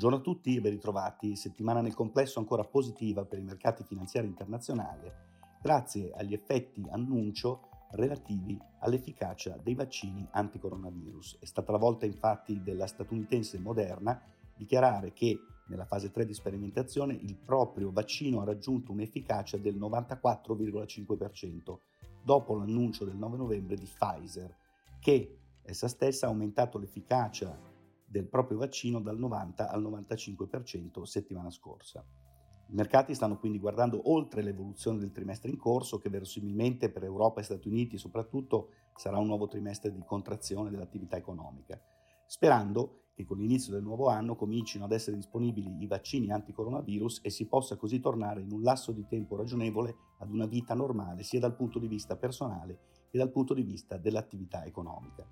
Buongiorno a tutti e ben ritrovati. Settimana nel complesso ancora positiva per i mercati finanziari internazionali, grazie agli effetti annuncio relativi all'efficacia dei vaccini anti-coronavirus. È stata la volta infatti della statunitense Moderna dichiarare che nella fase 3 di sperimentazione il proprio vaccino ha raggiunto un'efficacia del 94,5%, dopo l'annuncio del 9 novembre di Pfizer, che essa stessa ha aumentato l'efficacia del proprio vaccino dal 90 al 95% settimana scorsa. I mercati stanno quindi guardando oltre l'evoluzione del trimestre in corso, che verosimilmente per Europa e Stati Uniti soprattutto sarà un nuovo trimestre di contrazione dell'attività economica, sperando che con l'inizio del nuovo anno comincino ad essere disponibili i vaccini anti-coronavirus e si possa così tornare in un lasso di tempo ragionevole ad una vita normale sia dal punto di vista personale che dal punto di vista dell'attività economica.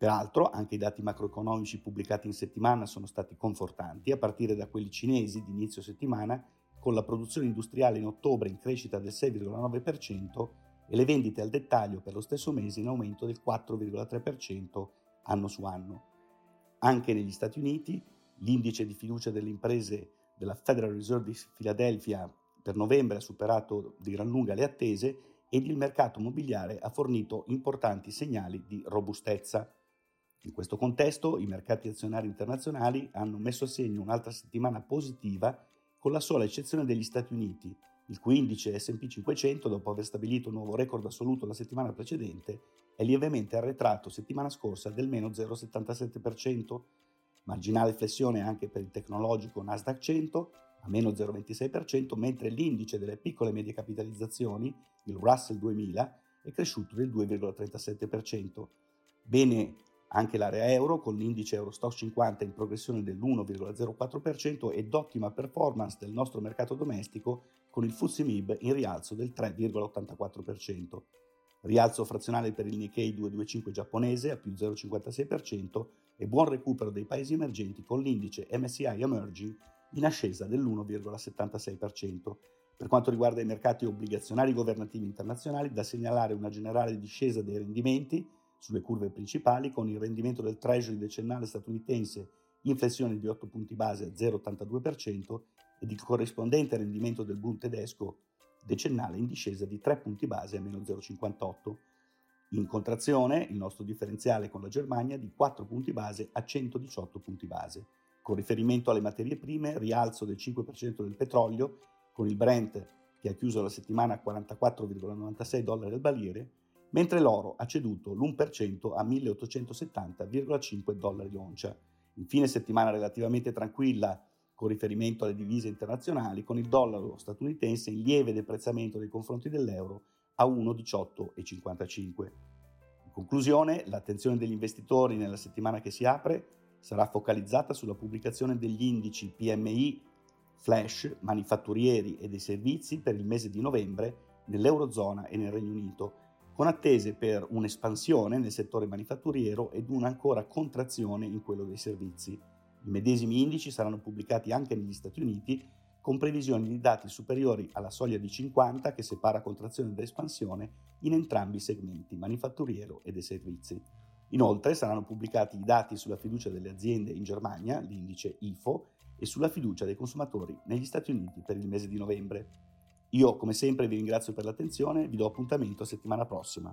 Peraltro anche i dati macroeconomici pubblicati in settimana sono stati confortanti, a partire da quelli cinesi di inizio settimana, con la produzione industriale in ottobre in crescita del 6,9% e le vendite al dettaglio per lo stesso mese in aumento del 4,3% anno su anno. Anche negli Stati Uniti l'indice di fiducia delle imprese della Federal Reserve di Philadelphia per novembre ha superato di gran lunga le attese ed il mercato immobiliare ha fornito importanti segnali di robustezza. In questo contesto i mercati azionari internazionali hanno messo a segno un'altra settimana positiva con la sola eccezione degli Stati Uniti, il cui indice SP 500, dopo aver stabilito un nuovo record assoluto la settimana precedente, è lievemente arretrato settimana scorsa del meno 0,77%, marginale flessione anche per il tecnologico Nasdaq 100 a meno 0,26%, mentre l'indice delle piccole e medie capitalizzazioni, il Russell 2000, è cresciuto del 2,37%. Bene anche l'area euro, con l'indice Eurostock 50 in progressione dell'1,04% ed ottima performance del nostro mercato domestico, con il FTSE MIB in rialzo del 3,84%. Rialzo frazionale per il Nikkei 225 giapponese a più 0,56% e buon recupero dei paesi emergenti con l'indice MSCI Emerging in ascesa dell'1,76%. Per quanto riguarda i mercati obbligazionari governativi internazionali, da segnalare una generale discesa dei rendimenti, sulle curve principali con il rendimento del Treasury decennale statunitense in flessione di 8 punti base a 0,82% ed il corrispondente rendimento del Bund tedesco decennale in discesa di 3 punti base a meno 0,58. In contrazione il nostro differenziale con la Germania di 4 punti base a 118 punti base. Con riferimento alle materie prime, rialzo del 5% del petrolio, con il Brent che ha chiuso la settimana a 44,96 dollari al baliere, mentre l'oro ha ceduto l'1% a 1870,5 dollari l'oncia. Infine settimana relativamente tranquilla con riferimento alle divise internazionali, con il dollaro statunitense in lieve deprezzamento nei confronti dell'euro a 1,1855. In conclusione, l'attenzione degli investitori nella settimana che si apre sarà focalizzata sulla pubblicazione degli indici PMI flash manifatturieri e dei servizi per il mese di novembre nell'Eurozona e nel Regno Unito, con attese per un'espansione nel settore manifatturiero ed una ancora contrazione in quello dei servizi. I medesimi indici saranno pubblicati anche negli Stati Uniti, con previsioni di dati superiori alla soglia di 50 che separa contrazione da espansione in entrambi i segmenti, manifatturiero e dei servizi. Inoltre saranno pubblicati i dati sulla fiducia delle aziende in Germania, l'indice IFO, e sulla fiducia dei consumatori negli Stati Uniti per il mese di novembre. Io come sempre vi ringrazio per l'attenzione, vi do appuntamento settimana prossima.